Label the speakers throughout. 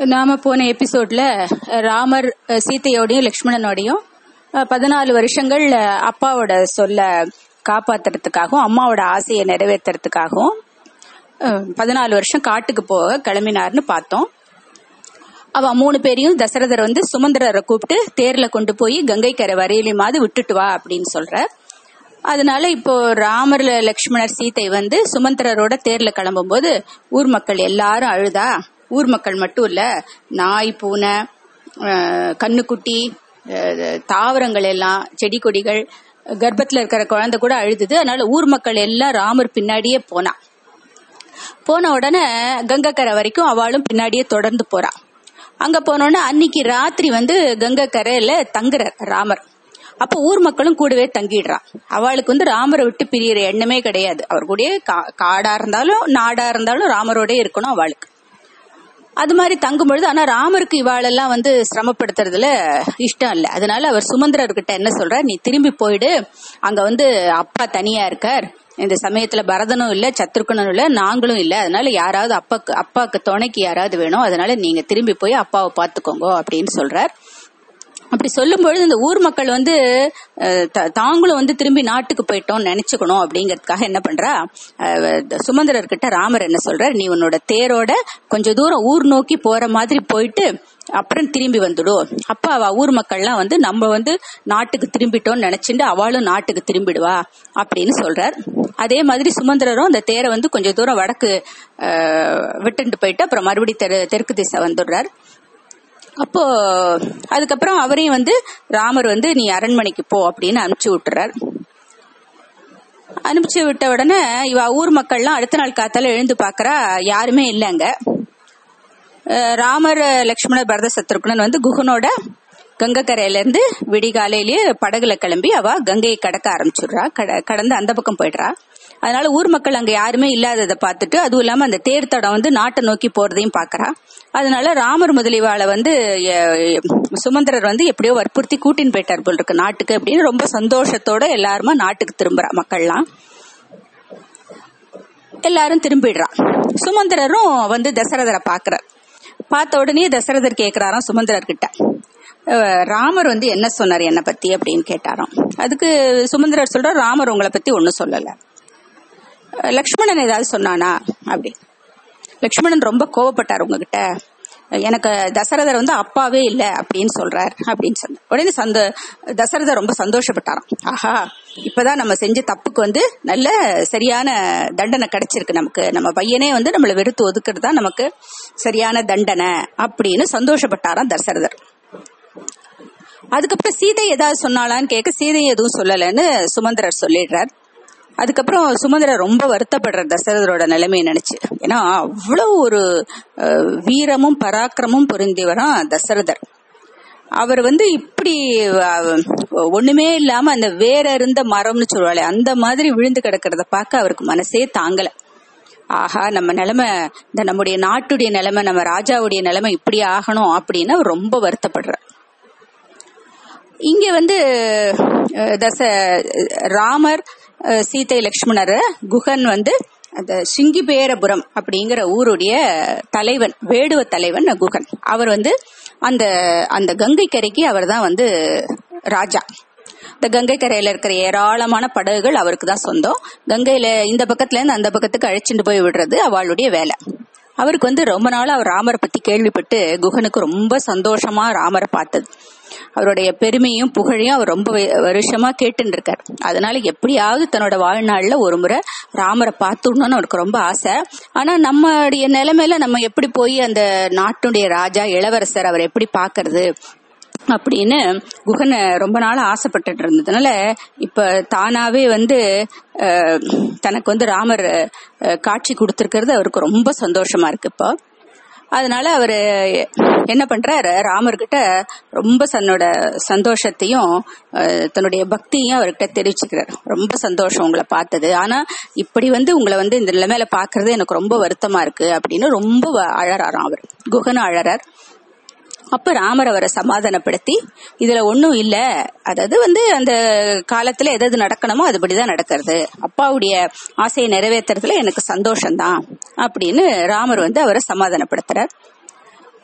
Speaker 1: நாம போன எபிசோட்ல ராமர் சீத்தையோடையும் சீதையோடையும் லக்ஷ்மணனோடையும் பதினாலு வருஷங்கள் அப்பாவோட சொல்ல காப்பாத்துறதுக்காகவும் அம்மாவோட ஆசையை நிறைவேற்றுறதுக்காகவும் பதினாலு வருஷம் காட்டுக்கு போக கிளம்பினார்னு பார்த்தோம். அவ மூணு பேரையும் தசரதர் வந்து சுமந்திரரை கூப்பிட்டு தேர்ல கொண்டு போய் கங்கை கரை வரையிலுமாவது விட்டுட்டு வா அப்படின்னு சொல்ற. அதனால இப்போ ராமர் லக்ஷ்மணர் சீதை வந்து சுமந்திரரோட தேர்ல கிளம்பும்போது ஊர் மக்கள் எல்லாரும் அழுதா ஊர் மக்கள் மட்டும் இல்ல நாய் பூனை கண்ணுக்குட்டி தாவரங்கள் எல்லாம் செடி கொடிகள் கர்ப்பத்துல இருக்கிற குழந்தை கூட அழுதுது. அதனால ஊர் மக்கள் எல்லாம் ராமர் பின்னாடியே போனா. போன உடனே கங்கக்கரை வரைக்கும் அவளும் பின்னாடியே தொடர்ந்து போறா. அங்க போனோடனே அன்னைக்கு ராத்திரி வந்து கங்கக்கரையில தங்குறார் ராமர். அப்ப ஊர் மக்களும் கூடவே தங்கிடுறான் அவளுக்கு வந்து ராமரை விட்டு பிரியற எண்ணமே கிடையாது. அவர் கூட கா- காடா இருந்தாலும் நாடா இருந்தாலும் ராமரோட இருக்கணும் அவளுக்கு. அது மாதிரி தங்கும் பொழுது ஆனா ராமருக்கு இவாளெல்லாம் வந்து சிரமப்படுத்துறதுல இஷ்டம் இல்லை. அதனால அவர் சுமந்திரர்கிட்ட என்ன சொல்றார்? நீ திரும்பி போயிடு. அங்க வந்து அப்பா தனியா இருக்கார். இந்த சமயத்துல பரதனும் இல்ல சத்ருக்கனும் இல்ல நாங்களும் இல்ல. அதனால யாராவது அப்பாக்கு அப்பாக்கு துணைக்கு யாராவது வேணும். அதனால நீங்க திரும்பி போய் அப்பாவை பாத்துக்கோங்க அப்படின்னு சொல்றார். அப்படி சொல்லும் பொழுது இந்த ஊர் மக்கள் வந்து த- தாங்களும் வந்து திரும்பி நாட்டுக்கு போயிட்டோம் நினைச்சுக்கணும் அப்படிங்கறதுக்காக என்ன பண்றா? சுமந்திரர்கிட்ட ராமர் என்ன சொல்றார்? நீ உன்னோட தேரோட கொஞ்ச தூரம் ஊர் நோக்கி போற மாதிரி போயிட்டு அப்புறம் திரும்பி வந்துடும் அப்ப அவ ஊர் மக்கள்லாம் வந்து நம்ம வந்து நாட்டுக்கு திரும்பிட்டோம்னு நினைச்சுட்டு அவளும் நாட்டுக்கு திரும்பிடுவா அப்படின்னு சொல்றார். அதே மாதிரி சுமந்திரரும் அந்த தேரை வந்து கொஞ்சம் தூரம் வடக்கு விட்டுட்டு போயிட்டு அப்புறம் மறுபடியும் தெரு தெற்கு திசை வந்துடுறார். அப்போ அதுக்கப்புறம் அவரையும் வந்து ராமர் வந்து நீ அரண்மனைக்கு போ அப்படின்னு அனுப்பிச்சு விட்டுறார். அனுப்பிச்சு விட்ட உடனே இவ ஊர் மக்கள்லாம் அடுத்த நாள் காத்தால எழுந்து பாக்குறா யாருமே இல்லைங்க ராமர் லக்ஷ்மணர் பரத சத்ருகுணன் வந்து குகனோட கங்கக்கரையிலேருந்து விடிகாலையிலேயே படகுல கிளம்பி அவ கங்கையை கடக்க ஆரம்பிச்சிடுறா. கட- கடந்து அந்த பக்கம் போயிடுறா. அதனால ஊர் மக்கள் அங்க யாருமே இல்லாததை பார்த்துட்டு அதுவும் இல்லாம அந்த தேர் தடம் வந்து நாட்டை நோக்கி போறதையும் பாக்குறா அதனால ராமர் முதலிவாளை வந்து சுமந்திரர் வந்து எப்படியோ வற்புறுத்தி கூட்டின்னு போயிட்டார் போல் இருக்கு நாட்டுக்கு அப்படின்னு ரொம்ப சந்தோஷத்தோட எல்லாருமா நாட்டுக்கு திரும்புறா மக்கள்லாம். எல்லாரும் திரும்பிடுறா. சுமந்திரரும் வந்து தசரதரை பாக்குறார் பார்த்த உடனே தசரதர் கேக்குறாராம் சுமந்திரர் கிட்ட ராமர் வந்து என்ன சொன்னார் என்னை பத்தி அப்படின்னு கேட்டாராம். அதுக்கு சுமந்திரர் சொல்ற ராமர் உங்களை பத்தி ஒன்னும் சொல்லல. லக்ஷ்மணன் ஏதாவது சொன்னானா? அப்படி. லக்ஷ்மணன் ரொம்ப கோவப்பட்டார் உங்ககிட்ட. எனக்கு தசரதர் வந்து அப்பாவே இல்லை அப்படின்னு சொல்றார் அப்படின்னு சொன்ன உடனே சந்த தசரதர் ரொம்ப சந்தோஷப்பட்டாராம். ஆஹா இப்பதான் நம்ம செஞ்ச தப்புக்கு வந்து நல்ல சரியான தண்டனை கிடைச்சிருக்கு நமக்கு. நம்ம பையனே வந்து நம்மளை வெறுத்து ஒதுக்குறது தான் நமக்கு சரியான தண்டனை அப்படின்னு சந்தோஷப்பட்டாராம் தசரதர். அதுக்கப்புறம் சீதை ஏதாவது சொன்னாலான்னு கேட்க சீதை எதுவும் சொல்லலைன்னு சுமந்திரர் சொல்லிடுறார். அதுக்கப்புறம் சுமந்திரர் ரொம்ப வருத்தப்படுறார் தசரதரோட நிலைமையை நினைச்சு. ஏன்னா அவ்வளவு ஒரு வீரமும் பராக்கிரமும் பொருந்தியவராம் தசரதர். அவர் வந்து இப்படி ஒண்ணுமே இல்லாம அந்த வேற இருந்த மரம்னு சொல்லுவாளே அந்த மாதிரி விழுந்து கிடக்கிறத பார்க்க அவருக்கு மனசே தாங்கல. ஆஹா நம்ம நிலைமை இந்த நம்முடைய நாட்டுடைய நிலைமை நம்ம ராஜாவுடைய நிலைமை இப்படி ஆகணும் அப்படின்னு ரொம்ப வருத்தப்படுறார். இங்க வந்து தச ராமர் சீதை லட்சுமணர் குகன் வந்து அந்த சிங்கிபேரபுரம் அப்படிங்கிற ஊருடைய தலைவன் வேடுவ தலைவன் குகன். அவர் வந்து அந்த அந்த கங்கை கரைக்கு அவர் தான் வந்து ராஜா. இந்த கங்கை கரையில இருக்கிற ஏராளமான படகுகள் அவருக்கு தான் சொந்தம். கங்கையில இந்த பக்கத்துல இருந்து அந்த பக்கத்துக்கு அழைச்சிட்டு போய் விடுறது அவளுடைய வேலை. அவருக்கு வந்து ரொம்ப நாள் அவர் ராமரை பத்தி கேள்விப்பட்டு குகனுக்கு ரொம்ப சந்தோஷமா ராமரை பார்த்தது. அவருடைய பெருமையும் புகழையும் அவர் ரொம்ப வருஷமா கேட்டுன்னு இருக்கார் அதனால எப்படியாவது தன்னோட வாழ்நாள்ல ஒரு முறை ராமரை பார்த்துடணும்னு அவருக்கு ரொம்ப ஆசை. ஆனா நம்மளுடைய நிலைமையில நம்ம எப்படி போய் அந்த நாட்டுடைய ராஜா இளவரசர் அவர் எப்படி பாக்குறது அப்படின்னு குகனை ரொம்ப நாள் ஆசைப்பட்டுட்டு இருந்ததுனால இப்ப தானாவே வந்து தனக்கு வந்து ராமர் காட்சி கொடுத்திருக்கிறது அவருக்கு ரொம்ப சந்தோஷமா இருக்கு இப்போ. அதனால அவரு என்ன பண்றாரு ராமர்கிட்ட ரொம்ப தன்னோட சந்தோஷத்தையும் தன்னுடைய பக்தியும் அவர்கிட்ட தெரிவிச்சுக்கிறார். ரொம்ப சந்தோஷம் உங்களை பார்த்தது. ஆனா இப்படி வந்து உங்களை வந்து இந்த நிலைமையில பாக்குறது எனக்கு ரொம்ப வருத்தமா இருக்கு அப்படின்னு ரொம்ப வ- அழறாராம் அவர். குகன் அழறார். அப்ப ராமர் அவரை சமாதானப்படுத்தி இதுல ஒண்ணும் இல்ல. அதாவது வந்து அந்த காலத்துல எதாவது நடக்கணுமோ அதுபடிதான் நடக்கிறது. அப்பாவுடைய ஆசையை நிறைவேற்றுறதுல எனக்கு சந்தோஷம்தான் அப்படின்னு ராமர் வந்து அவரை சமாதானப்படுத்துறார்.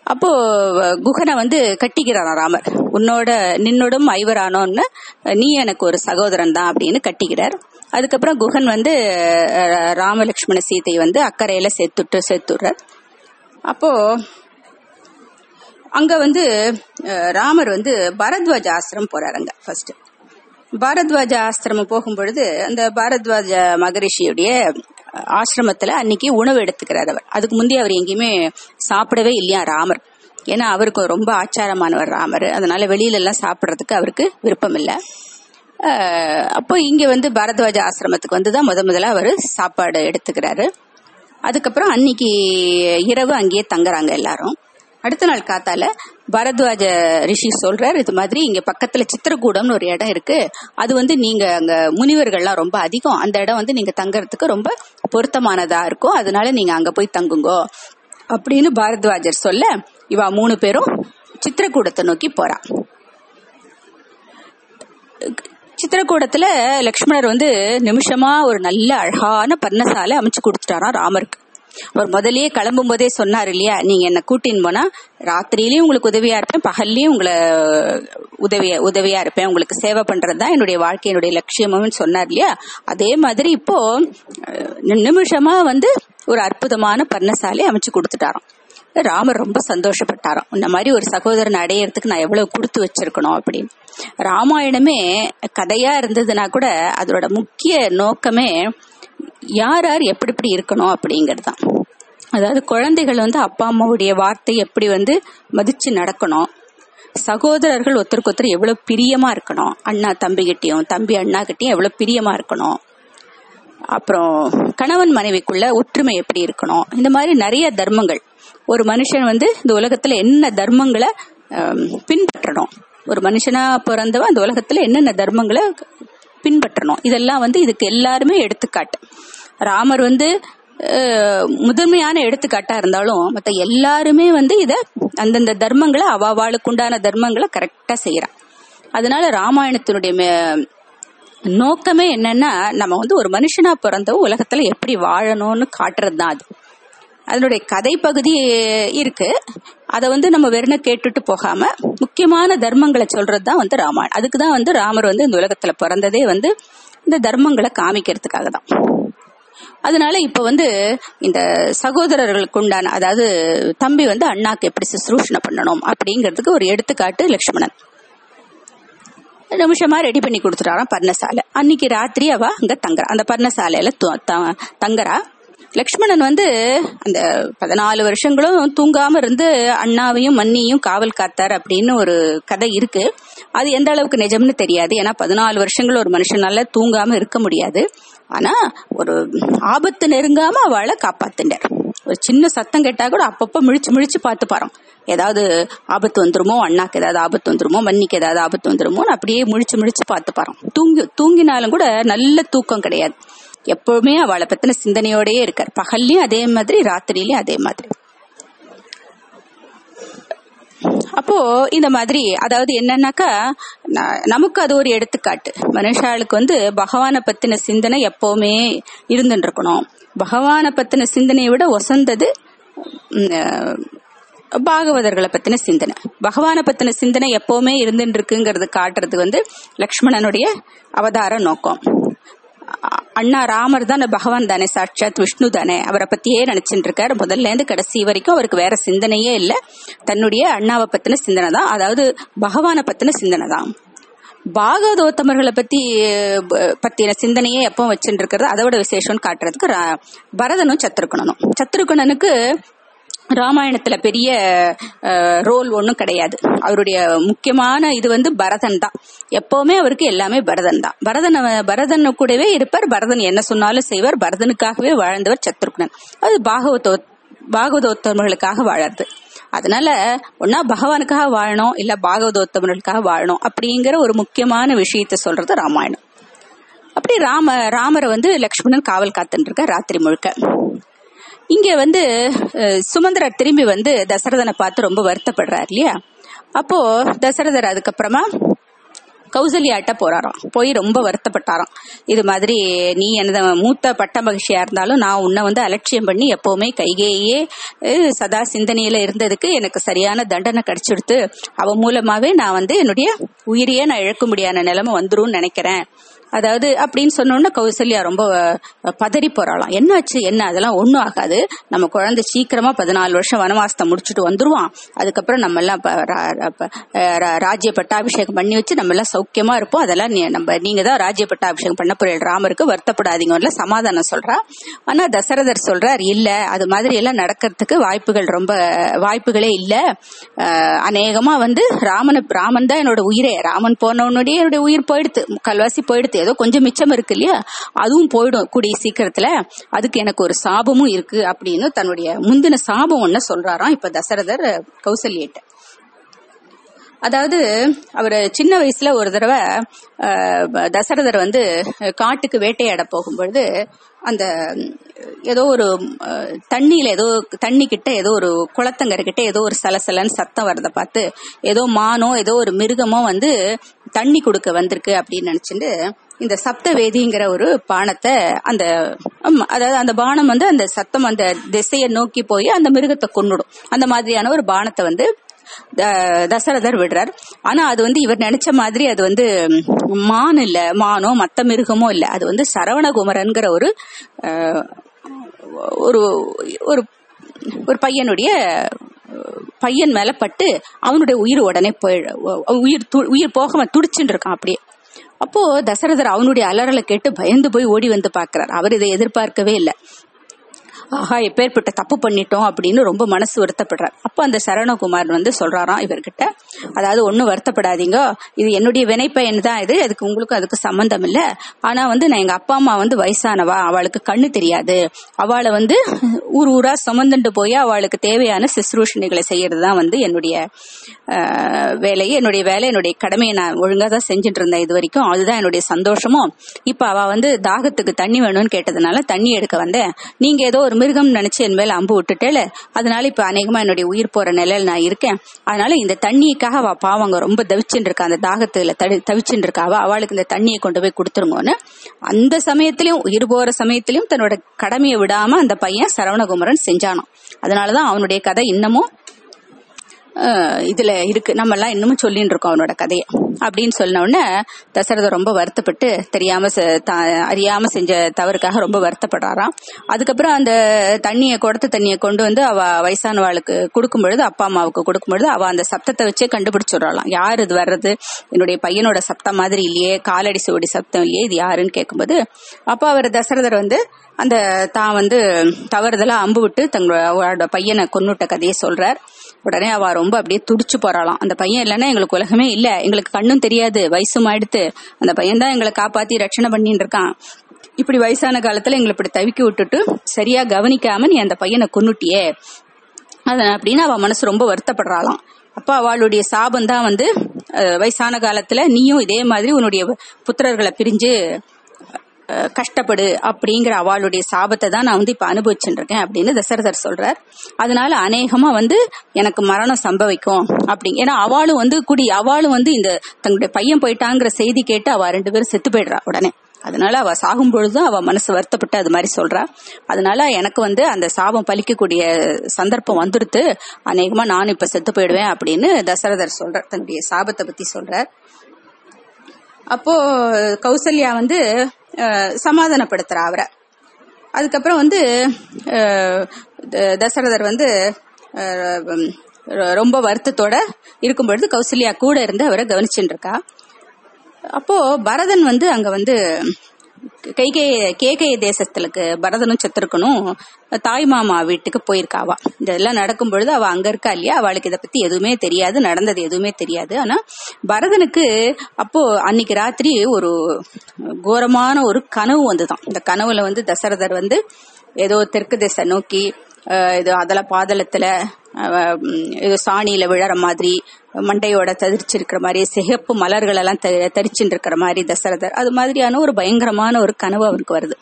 Speaker 1: அப்போ குகனை வந்து கட்டிக்கிறான் ராமர். உன்னோட நின்னோடும் ஐவரானோன்னு நீ எனக்கு ஒரு சகோதரன் தான் அப்படின்னு கட்டிக்கிறார். அதுக்கப்புறம் குகன் வந்து ராமலட்சுமண ராமலக்ஷ்மண சீதையை வந்து அக்கறையில சேர்த்துட்டு சேர்த்துடுறார். அப்போ அங்க வந்து ராமர் வந்து பரத்வாஜ ஆசிரம் போறாருங்க ஃபர்ஸ்ட் பாரத்வாஜ ஆசிரமம் போகும்பொழுது அந்த பாரத்வாஜ மகரிஷியுடைய ஆசிரமத்துல அன்னைக்கு உணவு எடுத்துக்கிறார் அவர். அதுக்கு முந்தைய அவர் எங்கேயுமே சாப்பிடவே இல்லையா ராமர். ஏன்னா அவருக்கு ரொம்ப ஆச்சாரமானவர் ராமர். அதனால வெளியில எல்லாம் சாப்பிட்றதுக்கு அவருக்கு விருப்பம் இல்லை அப்போ இங்க வந்து பாரத்வாஜ ஆசிரமத்துக்கு வந்து தான் முத முதல்ல அவர் சாப்பாடு எடுத்துக்கிறாரு. அதுக்கப்புறம் அன்னைக்கு இரவு அங்கேயே தங்குறாங்க எல்லாரும். அடுத்த நாள் காத்தால பரத்வாஜ ரிஷி சொல்றாரு இது மாதிரி இங்க பக்கத்துல சித்திரக்கூடம்னு ஒரு இடம் இருக்கு. அது வந்து நீங்க அங்க முனிவர்கள்லாம் ரொம்ப அதிகம். அந்த இடம் வந்து நீங்க தங்கறதுக்கு ரொம்ப பொருத்தமானதா இருக்கும். அதனால நீங்க அங்க போய் தங்குங்கோ. அப்படின்னு பாரத்வாஜர் சொல்ல இவா மூணு பேரும் சித்திரக்கூடத்தை நோக்கி போறா. சித்திரக்கூடத்துல லக்ஷ்மணர் வந்து நிமிஷமா ஒரு நல்ல அழகான பர்ணசாலை அமைச்சு கொடுத்துட்டாராம் ராமருக்கு. அவர் முதல்லயே கிளம்பும் போதே சொன்னார் இல்லையா நீங்க என்ன கூட்டின்னு போனா ராத்திரியிலயும் உங்களுக்கு உதவியா இருப்பேன் பகல்லயும் உங்களை உதவிய உதவியா இருப்பேன் உங்களுக்கு சேவை பண்றதுதான் என்னுடைய வாழ்க்கையினுடைய லட்சியமும் சொன்னார் இல்லையா? அதே மாதிரி இப்போ நிமிஷமா வந்து ஒரு அற்புதமான பர்ணசாலை அமைச்சு கொடுத்துட்டாராம். ராமர் ரொம்ப சந்தோஷப்பட்டாராம். இந்த மாதிரி ஒரு சகோதரன் அடையறதுக்கு நான் எவ்வளவு கொடுத்து வச்சிருக்கணும் அப்படின்னு. ராமாயணமே கதையா இருந்ததுன்னா கூட அதோட முக்கிய நோக்கமே யார் யார் எப்படி எப்படி இருக்கணும் அப்படிங்கிறது தான் அதாவது குழந்தைகள் வந்து அப்பா அம்மாவுடைய வார்த்தை எப்படி வந்து மதித்து நடக்கணும். சகோதரர்கள் ஒருத்தருக்கு ஒருத்தர் எவ்வளோ பிரியமாக இருக்கணும். அண்ணா தம்பிகிட்டையும் தம்பி அண்ணா கிட்டயும் எவ்வளோ பிரியமாக இருக்கணும். அப்புறம் கணவன் மனைவிக்குள்ள ஒற்றுமை எப்படி இருக்கணும். இந்த மாதிரி நிறைய தர்மங்கள். ஒரு மனுஷன் வந்து இந்த உலகத்துல என்ன தர்மங்களை பின்பற்றணும். ஒரு மனுஷனா பிறந்தவன் இந்த உலகத்துல என்னென்ன தர்மங்களை பின்பற்றணும். இதெல்லாம் வந்து இதுக்கு எல்லாருமே எடுத்துக்காட்டு. ராமர் வந்து முதன்மையான எடுத்துக்காட்டா இருந்தாலும் மத்த எல்லாருமே வந்து இத அந்தந்த தர்மங்களை அவாவாளுக்கு உண்டான தர்மங்களை கரெக்டா செய்யறான். அதனால ராமாயணத்தினுடைய மே- நோக்கமே என்னன்னா நம்ம வந்து ஒரு மனுஷனா பிறந்த உலகத்துல எப்படி வாழணும்னு காட்டுறது தான் அது. அதனுடைய கதை பகுதி இருக்கு. அதை வந்து நம்ம வெறும் கேட்டுட்டு போகாம முக்கியமான தர்மங்களை சொல்றது தான் வந்து ராமாயணம். அதுக்கு தான் வந்து ராமர் வந்து இந்த உலகத்துல பிறந்ததே வந்து இந்த தர்மங்களை காமிக்கிறதுக்காக தான் அதனால இப்ப வந்து இந்த சகோதரர்களுக்கு உண்டான அதாவது தம்பி வந்து அண்ணாக்கு எப்படி சுশ্ரூஷணை பண்ணணும் அப்படிங்கிறதுக்கு ஒரு எடுத்துக்காட்டு லக்ஷ்மணன். நிமிஷமா ரெடி பண்ணி கொடுத்துட்டாராம் பர்ணசாலை. அன்னைக்கு ராத்திரி அவ அங்க தங்குறா. அந்த பர்ணசாலையில த- தங்குறா. லக்ஷ்மணன் வந்து அந்த பதினாலு வருஷங்களும் தூங்காம இருந்து அண்ணாவையும் மன்னியும் காவல் காத்தார் அப்படின்னு ஒரு கதை இருக்கு. அது எந்த அளவுக்கு நிஜம்னு தெரியாது. ஏன்னா பதினாலு வருஷங்கள் ஒரு மனுஷனால தூங்காம இருக்க முடியாது. ஆனா ஒரு ஆபத்து நெருங்காம அவளை காப்பாத்தினார். ஒரு சின்ன சத்தம் கேட்டா கூட அப்பப்போ முழிச்சு முழிச்சு பார்த்து பாரோம். ஏதாவது ஆபத்து வந்துருமோ அண்ணாக்கு ஏதாவது ஆபத்து வந்துருமோ மன்னிக்கு ஏதாவது ஆபத்து வந்துருமோன்னு அப்படியே முழிச்சு முழிச்சு பார்த்து பாரோம். தூங்கி தூங்கினாலும் கூட நல்ல தூக்கம் கிடையாது. எப்பவுமே அவளை பத்தின சிந்தனையோடயே இருக்கார். பகல்லையும் அதே மாதிரி ராத்திரிலயும் அதே மாதிரி. அப்போ இந்த மாதிரி அதாவது என்னன்னாக்கா ந- நமக்கு அது ஒரு எடுத்துக்காட்டு. மனுஷாளுக்கு வந்து பகவானை பத்தின சிந்தனை எப்பவுமே இருந்துட்டு இருக்கணும் பகவானை பத்தின சிந்தனையை விட ஒசந்தது பாகவதர்களை பத்தின சிந்தனை. பகவானை பத்தின சிந்தனை எப்பவுமே இருந்துட்டு இருக்குங்கிறது காட்டுறது வந்து லக்ஷ்மணனுடைய அவதார நோக்கம். அண்ணா ராமர் தான் பகவான் தானே சாட்சாத் விஷ்ணு தானே அவரை பத்தியே நினைச்சிட்டு இருக்காரு முதல்ல இருந்து கடைசி வரைக்கும் அவருக்கு வேற சிந்தனையே இல்ல. தன்னுடைய அண்ணாவை பத்தின சிந்தனை தான். அதாவது பகவானை பத்தின சிந்தனை தான். பாகவதோத்தமர்களை பத்தி ப- பத்தின சிந்தனையே எப்போ வச்சுட்டு இருக்கிறது அதோட விசேஷம்னு காட்டுறதுக்கு ரா- பரதனும் சத்ருகுணனும். சத்ருகுணனுக்கு ராமாயணத்துல பெரிய ரோல் ஒன்றும் கிடையாது. அவருடைய முக்கியமான இது வந்து பரதன் தான். எப்பவுமே அவருக்கு எல்லாமே பரதன் தான். பரதன் பரதன் கூடவே இருப்பார். பரதன் என்ன சொன்னாலும் செய்வார். பரதனுக்காகவே வாழ்ந்தவர் சத்ருக்னன். அது பாகவதோ பாகவதோத்தமர்களுக்காக வாழறது. அதனால ஒன்னா பகவானுக்காக வாழணும் இல்ல பாகவதோத்தமர்களுக்காக வாழணும் அப்படிங்கிற ஒரு முக்கியமான விஷயத்த சொல்றது ராமாயணம். அப்படி ராம ராமரை வந்து லக்ஷ்மணன் காவல் காத்துட்டு இருக்க ராத்திரி முழுக்க. இங்க வந்து சுமந்திரர் திரும்பி வந்து தசரதனை பார்த்து ரொம்ப வருத்தப்படுறார் இல்லையா? அப்போ தசரதர் அதுக்கப்புறமா கௌசல்யாட்ட போறாராம். போய் ரொம்ப வருத்தப்பட்டாராம். இது மாதிரி நீ எனது மூத்த பட்ட மகிழ்ச்சியா இருந்தாலும் நான் உன்னை வந்து அலட்சியம் பண்ணி எப்பவுமே கைகேயே சதா சிந்தனையில இருந்ததுக்கு எனக்கு சரியான தண்டனை கிடைச்சிடுத்து அவ மூலமாவே நான் வந்து என்னுடைய உயிரையே நான் இழக்கும்படியான நிலைமை வந்துரும்னு நினைக்கிறேன். அதாவது அப்படின்னு சொன்னோன்னு கௌசல்யா ரொம்ப பதறி போறாளாம். என்னாச்சு என்ன? அதெல்லாம் ஒன்றும் ஆகாது. நம்ம குழந்தை சீக்கிரமா பதினாலு வருஷம் வனவாசத்தை முடிச்சுட்டு வந்துருவான். அதுக்கப்புறம் நம்ம எல்லாம் ரா- ப- ரா- ராஜ்ய பட்டாபிஷேகம் பண்ணி வச்சு நம்ம எல்லாம் சௌக்கியமா இருப்போம். அதெல்லாம் நம்ம நீங்க தான் ராஜ்ய பட்டாபிஷேகம் பண்ண போறீங்க. ராமருக்கு வருத்தப்படாதீங்கன்னு சமாதானம் சொல்றா. ஆனா தசரதர் சொல்றார் இல்ல அது மாதிரி எல்லாம் நடக்கிறதுக்கு வாய்ப்புகள் ரொம்ப வாய்ப்புகளே இல்ல. அநேகமா வந்து ராமன் ராமன் தான் என்னோட உயிரே. ராமன் போனவனுடைய என்னுடைய உயிர் போயிடுத்து முக்கால்வாசி போயிடுத்து ஏதோ கொஞ்சம் மிச்சம் இருக்கு இல்லையா? அதுவும் போயிடும் கூடிய சீக்கிரத்துல. அதுக்கு எனக்கு ஒரு சாபமும் இருக்கு அப்படின்னு தன்னுடைய முந்தின சாபம் ஒண்ணு சொல்றாராம் இப்ப தசரதர் கௌசல்யிட்ட அதாவது அவர் சின்ன வயசுல ஒரு தடவை தசரதர் வந்து காட்டுக்கு வேட்டையாட போகும்பொழுது அந்த ஏதோ ஒரு தண்ணியில ஏதோ தண்ணி கிட்ட ஏதோ ஒரு குளத்தங்கர்கிட்ட ஏதோ ஒரு சலசலன்னு சத்தம் வரத பார்த்து ஏதோ மானோ ஏதோ ஒரு மிருகமோ வந்து தண்ணி கொடுக்க வந்திருக்கு அப்படின்னு நினைச்சிட்டு இந்த சப்த வேதிங்கிற ஒரு பானத்தை அந்த அதாவது அந்த பானம் வந்து அந்த சத்தம் அந்த திசையை நோக்கி போய் அந்த மிருகத்தை கொண்டுடும் அந்த மாதிரியான ஒரு பானத்தை வந்து த- தசரதர் விடுறார். ஆனா அது வந்து இவர் நினைச்ச மாதிரி அது வந்து மான் இல்ல மானோ மத்த மிருகமோ இல்ல. அது வந்து சரவணகுமரன்கிற ஒரு ஒரு ஒரு ஒரு பையனுடைய பையன் மேல பட்டு அவனுடைய உயிர் உடனே போய் உயிர் து- உயிர் போகாம துடிச்சுட்டு இருக்கான் அப்படியே. அப்போ தசரதர் அவனுடைய அலறலை கேட்டு பயந்து போய் ஓடி வந்து பாக்குறார் அவர் இதை எதிர்பார்க்கவே இல்லை. ஆஹா எப்பேற்பட்ட தப்பு பண்ணிட்டோம் அப்படின்னு ரொம்ப மனசு வருத்தப்படுறார். அப்ப அந்த சரணகுமார் வந்து சொல்றாராம் இவர்கிட்ட அதாவது ஒன்றும் வருத்தப்படாதீங்க. இது என்னுடைய வினைப்பயன் தான் இது? அதுக்கு உங்களுக்கும் அதுக்கு சம்பந்தம் இல்ல ஆனா வந்து நான் எங்க அப்பா அம்மா வந்து வயசானவா? அவளுக்கு கண்ணு தெரியாது. அவளை வந்து ஊர் ஊரா சுமந்துட்டு போய் அவளுக்கு தேவையான சிசுரூஷணிகளை செய்யறது தான் வந்து என்னுடைய வேலை என்னுடைய வேலை என்னுடைய கடமையை நான் ஒழுங்கா தான் செஞ்சுட்டு இருந்தேன் இது வரைக்கும். அதுதான் என்னுடைய சந்தோஷமும். இப்ப அவ வந்து தாகத்துக்கு தண்ணி வேணும்னு கேட்டதுனால தண்ணி எடுக்க வந்தேன். நீங்க ஏதோ ஒரு மிருகம் நினைச்சு என் மேல அம்பு விட்டுட்டேல அதனால இப்ப அநேகமா என்னுடைய உயிர் போற நிலையில நான் இருக்கேன். அதனால இந்த தண்ணிக்காக அவ பாவங்க ரொம்ப தவிச்சுட்டு இருக்கா அந்த தாகத்துல தடி தவிச்சுட்டு இருக்கா அவ அவளுக்கு இந்த தண்ணியை கொண்டு போய் கொடுத்துருங்கன்னு அந்த சமயத்திலயும் உயிர் போற சமயத்திலயும் தன்னோட கடமையை விடாம அந்த பையன் சரவணகுமரன் செஞ்சானாம். அதனாலதான் அவனுடைய கதை இன்னமும் இதுல இருக்கு. நம்ம எல்லாம் இன்னமும் சொல்லிட்டு இருக்கோம் அவனோட கதையை. அப்படின்னு சொன்ன உடனே தசரதர் ரொம்ப வருத்தப்பட்டு தெரியாம செ- தா- அறியாம செஞ்ச தவறுக்காக ரொம்ப வருத்தப்படுறாராம். அதுக்கப்புறம் அந்த தண்ணியை குடத்த தண்ணியை கொண்டு வந்து அவ வயசானவாளுக்கு கொடுக்கும் பொழுது அப்பா அம்மாவுக்கு கொடுக்கும் பொழுது அவ அந்த சப்தத்தை வச்சே கண்டுபிடிச்சுடுறாளாம். யார் இது வர்றது? என்னுடைய பையனோட சப்தம் மாதிரி இல்லையே காலடி சுவடி சப்தம் இல்லையே இது யாருன்னு கேட்கும்போது அப்பா அவர் தசரதர் வந்து அந்த தான் வந்து தவறுதலா அம்பு விட்டு தங்களோட அவரோட பையனை கொன்னுட்ட கதையை சொல்றார். உடனே அவ ரொம்ப அப்படியே துடிச்சு போறாளாம். அந்த பையன் இல்லைன்னா எங்களுக்கு உலகமே இல்ல. எங்களுக்கு கண்ணும் தெரியாது. வயசும் ஆயிடுத்து. அந்த பையன் தான் எங்களை காப்பாத்தி ரட்சணை பண்ணிட்டு இருக்கான். இப்படி வயசான காலத்துல எங்களை இப்படி தவிக்கி விட்டுட்டு சரியா கவனிக்காம நீ அந்த பையனை கொன்னுட்டியே. அத அப்படின்னு அவ மனசு ரொம்ப வருத்தப்படுறாளாம். அப்ப அவளுடைய சாபம் தான் வந்து வயசான காலத்துல நீயும் இதே மாதிரி உன்னுடைய புத்திரர்களை பிரிஞ்சு கஷ்டப்படு அப்படிங்கிற அவளுடைய சாபத்தை தான் நான் வந்து இப்ப அனுபவிச்சுட்டு இருக்கேன் அப்படின்னு தசரதர் சொல்றார். அதனால அநேகமா வந்து எனக்கு மரணம் சம்பவிக்கும் அப்படி. ஏன்னா அவளும் வந்து குடி அவளும் வந்து இந்த தங்களுடைய பையன் போயிட்டாங்கிற செய்தி கேட்டு அவ ரெண்டு பேரும் செத்து போயிடுறா உடனே. அதனால அவ சாகும் பொழுதும் அவ மனசு வருத்தப்பட்டு அது மாதிரி சொல்றா. அதனால எனக்கு வந்து அந்த சாபம் பலிக்கக்கூடிய சந்தர்ப்பம் வந்துருத்து அநேகமா நான் இப்ப செத்து போயிடுவேன் அப்படின்னு தசரதர் சொல்றார் தன்னுடைய சாபத்தை பத்தி சொல்றார். அப்போ கௌசல்யா வந்து சமாதானப்படுத்துறா அவரை. அதுக்கப்புறம் வந்து த- தசரதர் வந்து ரொம்ப வருத்தத்தோட இருக்கும் பொழுது கௌசல்யா கூட இருந்து அவரை கவனிச்சுட்டு இருக்கா அப்போ பரதன் வந்து அங்க வந்து கைகே கேகய தேசத்துக்கு பரதனும் செத்துருக்கணும் தாய் மாமா வீட்டுக்கு போயிருக்காவா. இதெல்லாம் நடக்கும் பொழுது அவ அங்க இருக்கா இல்லையா? அவளுக்கு இதை பத்தி எதுவுமே தெரியாது நடந்தது எதுவுமே தெரியாது. ஆனா பரதனுக்கு அப்போ அன்னைக்கு ராத்திரி ஒரு கோரமான ஒரு கனவு வந்துதான். இந்த கனவுல வந்து தசரதர் வந்து ஏதோ தெற்கு திசை நோக்கி இது அதல பாதளத்துல இது சாணியில விழற மாதிரி மண்டையோட தரிச்சிருக்கிற மாதிரி சிகப்பு மலர்கள் எல்லாம் த- தரிச்சுட்டு இருக்கிற மாதிரி தசரதர். அது மாதிரியான ஒரு பயங்கரமான ஒரு கனவு அவருக்கு வருது.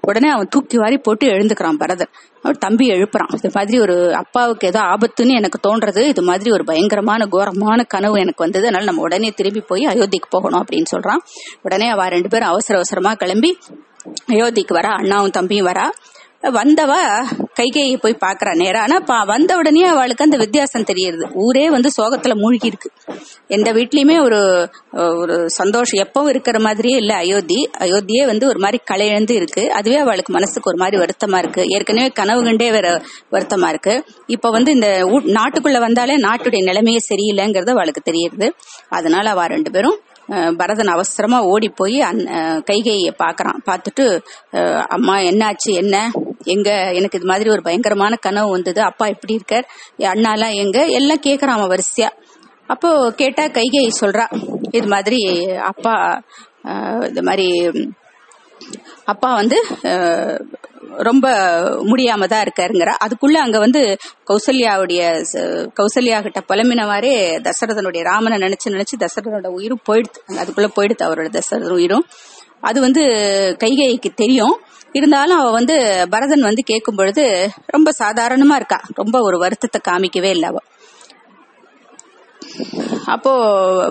Speaker 1: உடனே அவன் தூக்கி வாரி போட்டு எழுந்துக்கிறான் பரதர் அவர் தம்பி எழுப்புறான். இது மாதிரி ஒரு அப்பாவுக்கு ஏதோ ஆபத்துன்னு எனக்கு தோன்றது. இது மாதிரி ஒரு பயங்கரமான கோரமான கனவு எனக்கு வந்தது. அதனால நம்ம உடனே திரும்பி போய் அயோத்திக்கு போகணும் அப்படின்னு சொல்றான். உடனே அவ ரெண்டு பேரும் அவசர அவசரமா கிளம்பி அயோத்திக்கு வரா அண்ணாவும் தம்பியும் வரா. வந்தவ கைகையை போய் பாக்குறா நேரம் ஆனா பா- வந்த உடனே அவளுக்கு அந்த வித்தியாசம் தெரியுது. ஊரே வந்து சோகத்துல மூழ்கி இருக்கு எந்த வீட்லயுமே ஒரு ஒரு சந்தோஷம் எப்பவும் இருக்கிற மாதிரியே இல்ல. அயோத்தி அயோத்தியே வந்து ஒரு மாதிரி களையழ்ந்து இருக்கு. அதுவே அவளுக்கு மனசுக்கு ஒரு மாதிரி வருத்தமா இருக்கு. ஏற்கனவே கனவு கண்டே வேற வருத்தமா இருக்கு. இப்ப வந்து இந்த நாட்டுக்குள்ள வந்தாலே நாட்டுடைய நிலைமையே சரியில்லைங்கிறது அவளுக்கு தெரியுது. அதனால அவ ரெண்டு பேரும் பரதன் அவசரமா ஓடி போய் அந் கைகையை பாக்குறான் பார்த்துட்டு அம்மா என்னாச்சு? என்ன? எங்க எனக்கு இது மாதிரி ஒரு பயங்கரமான கனவு வந்தது. அப்பா எப்படி இருக்கார்? என் அண்ணாலாம் எங்க? எல்லாம் கேக்குறான் அவன் வரிசையா. அப்போ கேட்டா கைகை சொல்றா இது மாதிரி அப்பா இது மாதிரி அப்பா வந்து ரொம்ப முடியாம தான் இருக்காருங்கிற. அதுக்குள்ள அங்க வந்து கௌசல்யாவுடைய கௌசல்யா கிட்ட புலம்பினவாறே தசரதனுடைய ராமனை நினைச்சு நினைச்சு தசரதனோட உயிரும் போயிடுது. அதுக்குள்ள போயிடுது அவரோட தசரதன் உயிரும். அது வந்து கைகைக்கு தெரியும். இருந்தாலும் அவ வந்து பரதன் வந்து கேட்கும் பொழுது ரொம்ப சாதாரணமா இருக்கா. ரொம்ப ஒரு வருத்தத்தை காமிக்கவே இல்லை அவ. அப்போ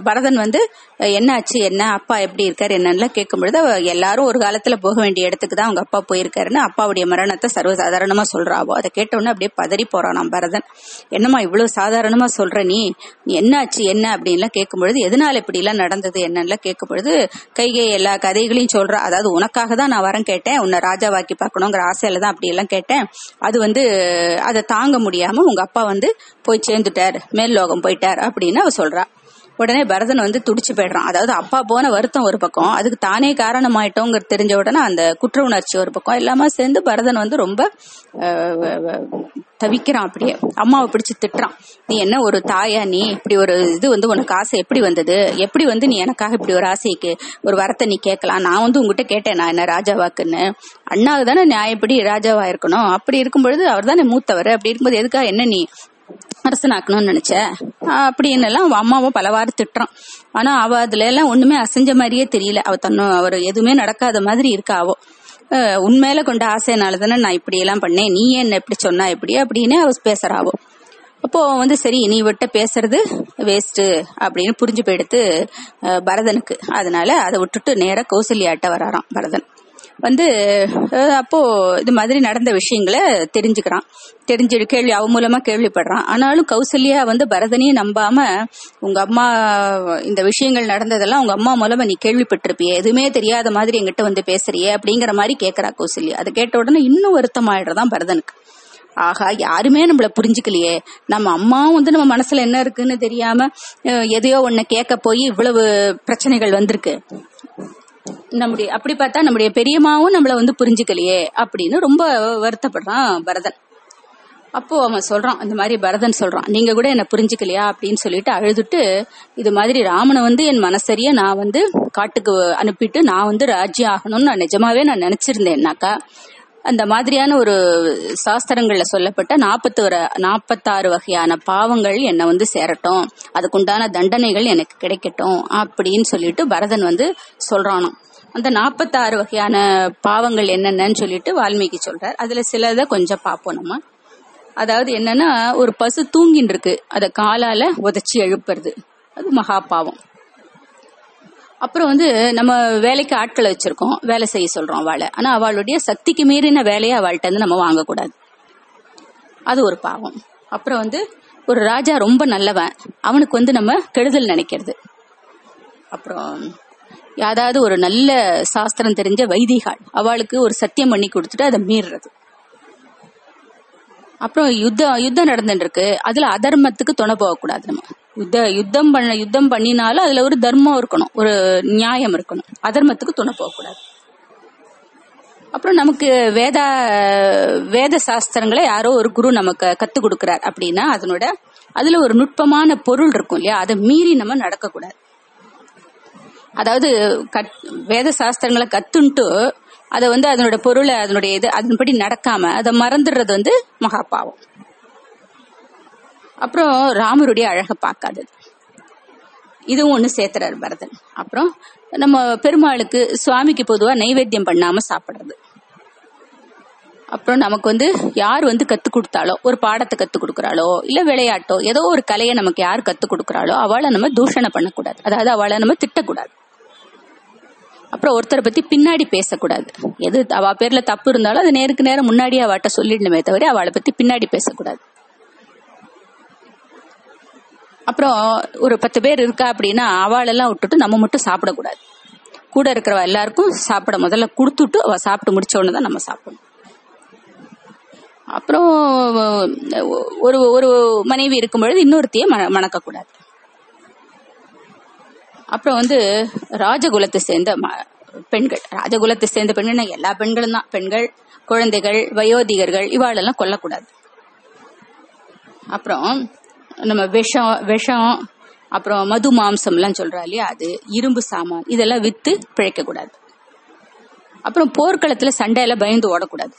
Speaker 1: பரதன் வந்து என்ன என்னாச்சு என்ன அப்பா எப்படி இருக்காரு என்னன்னு கேட்கும் பொழுது எல்லாரும் ஒரு காலத்துல போக வேண்டிய இடத்துக்கு தான் அவங்க அப்பா போயிருக்காருன்னு அப்பாவுடைய மரணத்தை சர்வசாதாரணமா சொல்றாவோ. அதை கேட்டோன்னே அப்படியே பதறி போறானாம் பரதன். என்னம்மா இவ்வளவு சாதாரணமா சொல்ற நீ? என்ன என்னாச்சு என்ன அப்படின்லாம் கேட்கும் பொழுது எதனால இப்படி எல்லாம் நடந்தது? என்னன்னு கேட்கும் பொழுது கைகை எல்லா கதைகளையும் சொல்றா அதாவது உனக்காக தான் நான் வரேன் கேட்டேன். உன்னை ராஜாவாக்கி பார்க்கணுங்கிற ஆசையில தான் அப்படி எல்லாம் கேட்டேன். அது வந்து அதை தாங்க முடியாம உங்க அப்பா வந்து போய் சேர்ந்துட்டார். மேல் லோகம் போயிட்டார். அப்படின்னு அவ சொல்றா. உடனே பரதன் வந்து துடிச்சு போயிடுறான். அதாவது அப்பா போன வருத்தம் ஒரு பக்கம் அதுக்கு தானே காரணமாயிட்டோங்கிற தெரிஞ்ச உடனே அந்த குற்ற உணர்ச்சி ஒரு பக்கம். எல்லாமே சேர்ந்து பரதன் வந்து ரொம்ப தவிக்கிறான் அப்படியே. அம்மாவை பிடிச்சு திட்டுறான். நீ என்ன ஒரு தாயா நீ? இப்படி ஒரு இது வந்து உனக்கு ஆசை எப்படி வந்தது? எப்படி வந்து நீ எனக்காக இப்படி ஒரு ஆசைக்கு ஒரு வரத்தை நீ கேட்கலாம்? நான் வந்து உங்ககிட்ட கேட்டேன் நான் என்ன ராஜாவாக்குன்னு அண்ணாவுக்கு தானே நியாயப்படி ராஜாவா இருக்கணும்? அப்படி இருக்கும் பொழுது அவர் தானே மூத்தவர். அப்படி இருக்கும்போது எதுக்காக என்ன நீ அரசனாக்கணும்னு நினைச்ச. அப்படின்னு எல்லாம் அம்மாவும் பலவாறு திட்டுறான். ஆனா அவ அதுல எல்லாம் ஒண்ணுமே அசைஞ்ச மாதிரியே தெரியல. அவ தன்னும் அவர் எதுவுமே நடக்காத மாதிரி இருக்காவோ உண்மையில கொண்ட ஆசைனால தானே நான் இப்படி எல்லாம் பண்ணேன். நீ ஏன் என்ன இப்படி சொன்னா இப்படி அப்படின்னு அவ பேசுறாவோ அப்போ வந்து சரி நீ விட்ட பேசுறது வேஸ்ட் அப்படின்னு புரிஞ்சு போயிடுத்து பரதனுக்கு. அதனால அதை விட்டுட்டு நேர கௌசல்யாட்ட வராராம் பரதன். வந்து அப்போ இது மாதிரி நடந்த விஷயங்களை தெரிஞ்சுக்கிறான். தெரிஞ்சு கேள்வி அவ மூலமா கேள்விப்படுறான். ஆனாலும் கௌசல்யா வந்து பரதனையும் நம்பாம உங்க அம்மா இந்த விஷயங்கள் நடந்ததெல்லாம் உங்க அம்மா மூலமா நீ கேள்விப்பட்டிருப்பியே. எதுவுமே தெரியாத மாதிரி எங்கிட்ட வந்து பேசுறியே அப்படிங்கிற மாதிரி கேக்குறா கௌசல்யா. அதை கேட்ட உடனே இன்னும் வருத்தமாயிடுறதான் பரதனுக்கு ஆகா யாருமே நம்மள புரிஞ்சுக்கலையே. நம்ம அம்மாவும் வந்து நம்ம மனசுல என்ன இருக்குன்னு தெரியாம எதையோ ஒன்ன கேட்க போய் இவ்வளவு பிரச்சனைகள் வந்திருக்கு. நம்முடைய அப்படி பார்த்தா நம்முடைய பெரியம்மாவும் நம்மள வந்து புரிஞ்சுக்கலையே அப்படின்னு ரொம்ப வருத்தப்படுறான் பரதன். அப்போ அவன் சொல்றான் இந்த மாதிரி பரதன் சொல்றான் நீங்க கூட என்ன புரிஞ்சுக்கலையா? அப்படின்னு சொல்லிட்டு அழுதுட்டு இது மாதிரி ராமனை வந்து என் மனசரிய நான் வந்து காட்டுக்கு அனுப்பிட்டு நான் வந்து ராஜ்யம் ஆகணும்னு நான் நிஜமாவே நான் நினைச்சிருந்தேன்னாக்கா அந்த மாதிரியான ஒரு சாஸ்திரங்கள்ல சொல்லப்பட்ட நாற்பத்தி ஒரு நாற்பத்தாறு வகையான பாவங்கள் என்னை வந்து சேரட்டும். அதுக்குண்டான தண்டனைகள் எனக்கு கிடைக்கட்டும் அப்படின்னு சொல்லிட்டு பரதன் வந்து சொல்றானோ அந்த நாற்பத்தாறு வகையான பாவங்கள் என்னென்னன்னு சொல்லிட்டு வால்மீகி சொல்றார். அதுல சிலதை கொஞ்சம் பார்ப்போம் நம்ம. அதாவது என்னன்னா ஒரு பசு தூங்கின்னு இருக்கு அதை காலால உதைச்சி எழுப்புறது. அது மகா பாவம். அப்புறம் வந்து நம்ம வேலைக்கு ஆட்களை வச்சிருக்கோம் வேலை செய்ய சொல்றோம் அவளை. ஆனா அவளுடைய சக்திக்கு மீறின வேலையை அவள்கிட்ட வந்து நம்ம வாங்கக்கூடாது. அது ஒரு பாவம். அப்புறம் வந்து ஒரு ராஜா ரொம்ப நல்லவன். அவனுக்கு வந்து நம்ம கெடுதல் நினைக்கிறது. அப்புறம் யாராவது ஒரு நல்ல சாஸ்திரம் தெரிஞ்ச வைதிகாள் அவளுக்கு ஒரு சத்தியம் பண்ணி கொடுத்துட்டு அதை மீறுறது. அப்புறம் யுத்தம் யுத்தம் நடந்துட்டு இருக்கு. அதுல அதர்மத்துக்கு துணை போகக்கூடாது நம்ம. யுத்த யுத்தம் பண்ண யுத்தம் பண்ணினாலும் அதுல ஒரு தர்மம் இருக்கணும் ஒரு நியாயம் இருக்கணும். அதர்மத்துக்கு துணை போகக்கூடாது. அப்புறம் நமக்கு வேத வேத சாஸ்திரங்களை யாரோ ஒரு குரு நமக்கு கத்து கொடுக்கிறார் அப்படின்னா அதனோட அதுல ஒரு நுட்பமான பொருள் இருக்கும் இல்லையா? அதை மீறி நம்ம நடக்கக்கூடாது. அதாவது கத் வேத சாஸ்திரங்களை கத்துன்ட்டு அதை வந்து அதனோட பொருளை அதனுடைய இது அதன்படி நடக்காம அதை மறந்துடுறது வந்து மகாபாவம். அப்புறம் ராமருடைய அழகை பார்க்காதது. இதுவும் ஒண்ணு சேர்த்துறாரு பரதன். அப்புறம் நம்ம பெருமாளுக்கு சுவாமிக்கு பொதுவா நைவேத்தியம் பண்ணாம சாப்பிடுறது. அப்புறம் நமக்கு வந்து யார் வந்து கத்து கொடுத்தாலோ ஒரு பாடத்தை கத்து கொடுக்கறாளோ இல்ல விளையாட்டோ ஏதோ ஒரு கலையை நமக்கு யார் கத்து கொடுக்கறாளோ அவளை நம்ம தூஷணம் பண்ணக்கூடாது. அதாவது அவளை நம்ம திட்டக்கூடாது. அப்புறம் ஒருத்தரை பத்தி பின்னாடி பேசக்கூடாது. எது அவ பேர்ல தப்பு இருந்தாலும் அது நேருக்கு நேரம் முன்னாடியே அவட்ட சொல்லிடணுமே தவிர அவளை பத்தி பின்னாடி பேசக்கூடாது. அப்புறம் ஒரு பத்து பேர் இருக்கா அப்படின்னா அவளெல்லாம் விட்டுட்டு நம்ம மட்டும் சாப்பிடக்கூடாது. கூட இருக்கிறவ எல்லாருக்கும் சாப்பிட முதல்ல கொடுத்துட்டு அவ சாப்பிட்டு முடிச்ச உடனே தான் நம்ம சாப்பிடணும். அப்புறம் ஒரு ஒரு மனைவி இருக்கும் பொழுது இன்னொருத்தையே மண மணக்கக்கூடாது. அப்புறம் வந்து ராஜகுலத்தை சேர்ந்த ம- பெண்கள். ராஜகுலத்தை சேர்ந்த பெண்கள் எல்லா பெண்களும் தான். பெண்கள் குழந்தைகள் வயோதிகர்கள் இவாளெல்லாம் கொல்லக்கூடாது. அப்புறம் நம்ம விஷம் விஷம் அப்புறம் மது மாம்சம் எல்லாம் சொல்றா இல்லையா? அது இரும்பு சாமான். இதெல்லாம் வித்து பிழைக்க கூடாது. அப்புறம் போர்க்களத்துல சண்டையில பயந்து ஓடக்கூடாது.